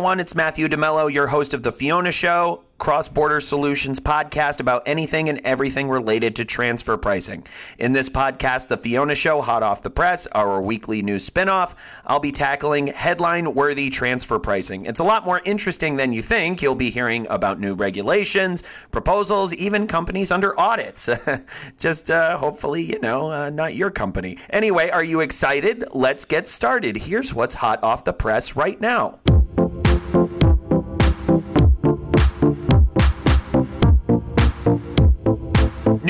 everyone. It's Matthew DeMello, your host of The Fiona Show cross border solutions podcast about anything and everything related to transfer pricing. In this podcast, The Fiona Show, hot off the press, our weekly news spinoff, I'll be tackling headline worthy transfer pricing. It's a lot more interesting than you think. You'll be hearing about new regulations, proposals, even companies under audits. Just uh, hopefully, you know, uh, not your company. Anyway, are you excited? Let's get started. Here's what's hot off the press right now.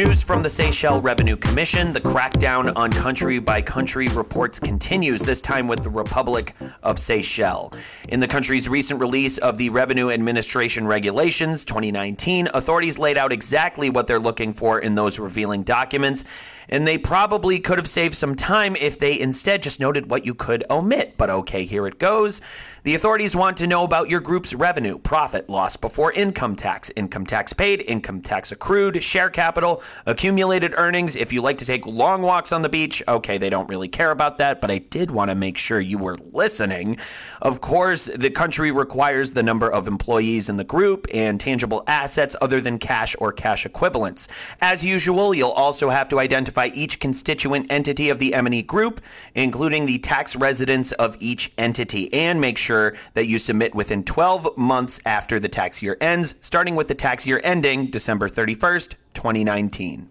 News from the Seychelles Revenue Commission. The crackdown on country by country reports continues, this time with the Republic of Seychelles. In the country's recent release of the Revenue Administration Regulations 2019, authorities laid out exactly what they're looking for in those revealing documents and they probably could have saved some time if they instead just noted what you could omit. But okay, here it goes. The authorities want to know about your group's revenue, profit, loss before income tax, income tax paid, income tax accrued, share capital, accumulated earnings. If you like to take long walks on the beach, okay, they don't really care about that, but I did want to make sure you were listening. Of course, the country requires the number of employees in the group and tangible assets other than cash or cash equivalents. As usual, you'll also have to identify each constituent entity of the MNE group, including the tax residence of each entity, and make sure that you submit within 12 months after the tax year ends, starting with the tax year ending December 31st, 2019.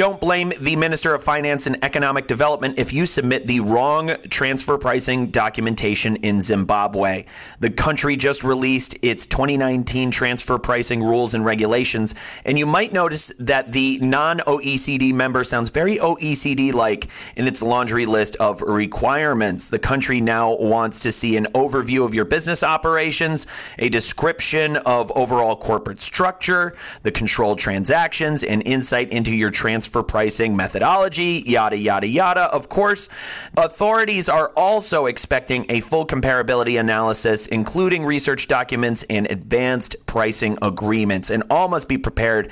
Don't blame the Minister of Finance and Economic Development if you submit the wrong transfer pricing documentation in Zimbabwe. The country just released its 2019 transfer pricing rules and regulations, and you might notice that the non OECD member sounds very OECD like in its laundry list of requirements. The country now wants to see an overview of your business operations, a description of overall corporate structure, the controlled transactions, and insight into your transfer for pricing methodology, yada, yada, yada. Of course, authorities are also expecting a full comparability analysis, including research documents and advanced pricing agreements, and all must be prepared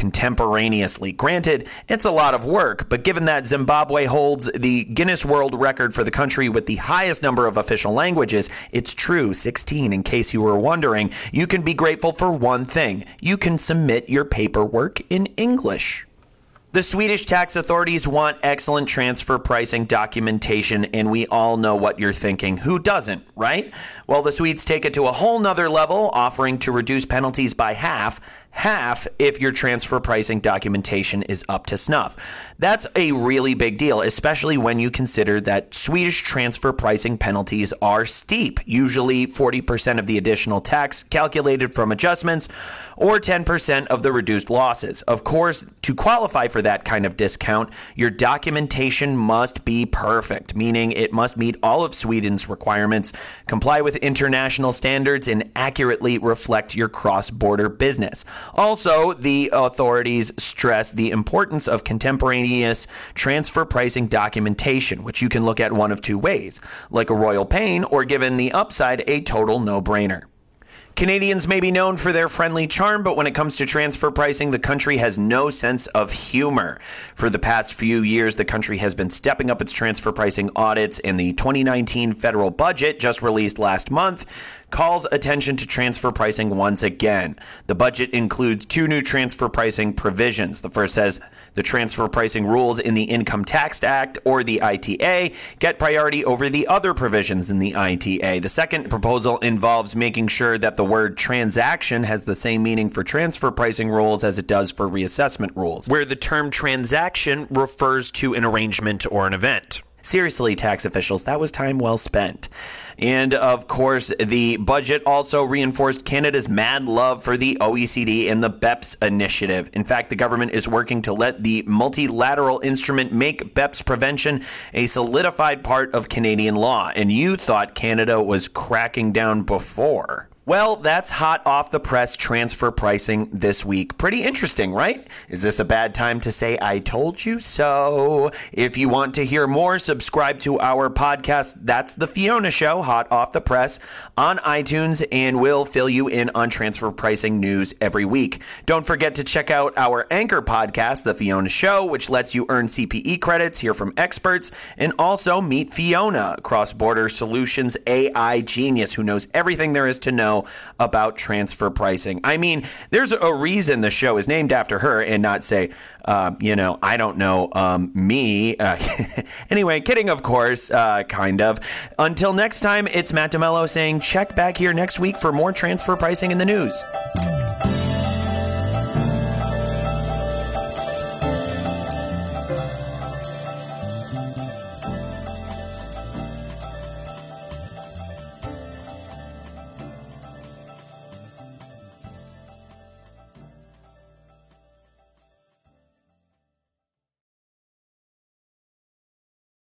contemporaneously. Granted, it's a lot of work, but given that Zimbabwe holds the Guinness World Record for the country with the highest number of official languages, it's true, 16 in case you were wondering, you can be grateful for one thing. You can submit your paperwork in English. The Swedish tax authorities want excellent transfer pricing documentation, and we all know what you're thinking. Who doesn't, right? Well, the Swedes take it to a whole nother level, offering to reduce penalties by half half if your transfer pricing documentation is up to snuff. That's a really big deal, especially when you consider that Swedish transfer pricing penalties are steep, usually 40% of the additional tax calculated from adjustments or 10% of the reduced losses. Of course, to qualify for that kind of discount, your documentation must be perfect, meaning it must meet all of Sweden's requirements, comply with international standards, and accurately reflect your cross border business. Also, the authorities stress the importance of contemporaneous transfer pricing documentation, which you can look at one of two ways, like a royal pain, or given the upside, a total no brainer. Canadians may be known for their friendly charm, but when it comes to transfer pricing, the country has no sense of humor. For the past few years, the country has been stepping up its transfer pricing audits, and the 2019 federal budget, just released last month, calls attention to transfer pricing once again. The budget includes two new transfer pricing provisions. The first says the transfer pricing rules in the Income Tax Act or the ITA get priority over the other provisions in the ITA. The second proposal involves making sure that the word transaction has the same meaning for transfer pricing rules as it does for reassessment rules, where the term transaction refers to an arrangement or an event. Seriously, tax officials, that was time well spent. And of course, the budget also reinforced Canada's mad love for the OECD and the BEPS initiative. In fact, the government is working to let the multilateral instrument make BEPS prevention a solidified part of Canadian law. And you thought Canada was cracking down before. Well, that's hot off the press transfer pricing this week. Pretty interesting, right? Is this a bad time to say I told you so? If you want to hear more, subscribe to our podcast. That's The Fiona Show, hot off the press on iTunes, and we'll fill you in on transfer pricing news every week. Don't forget to check out our anchor podcast, The Fiona Show, which lets you earn CPE credits, hear from experts, and also meet Fiona, cross border solutions AI genius who knows everything there is to know about transfer pricing. I mean, there's a reason the show is named after her and not say, uh, you know, I don't know, um, me. Uh, anyway, kidding, of course, uh, kind of. Until next time, it's Matt DeMello saying check back here next week for more transfer pricing in the news.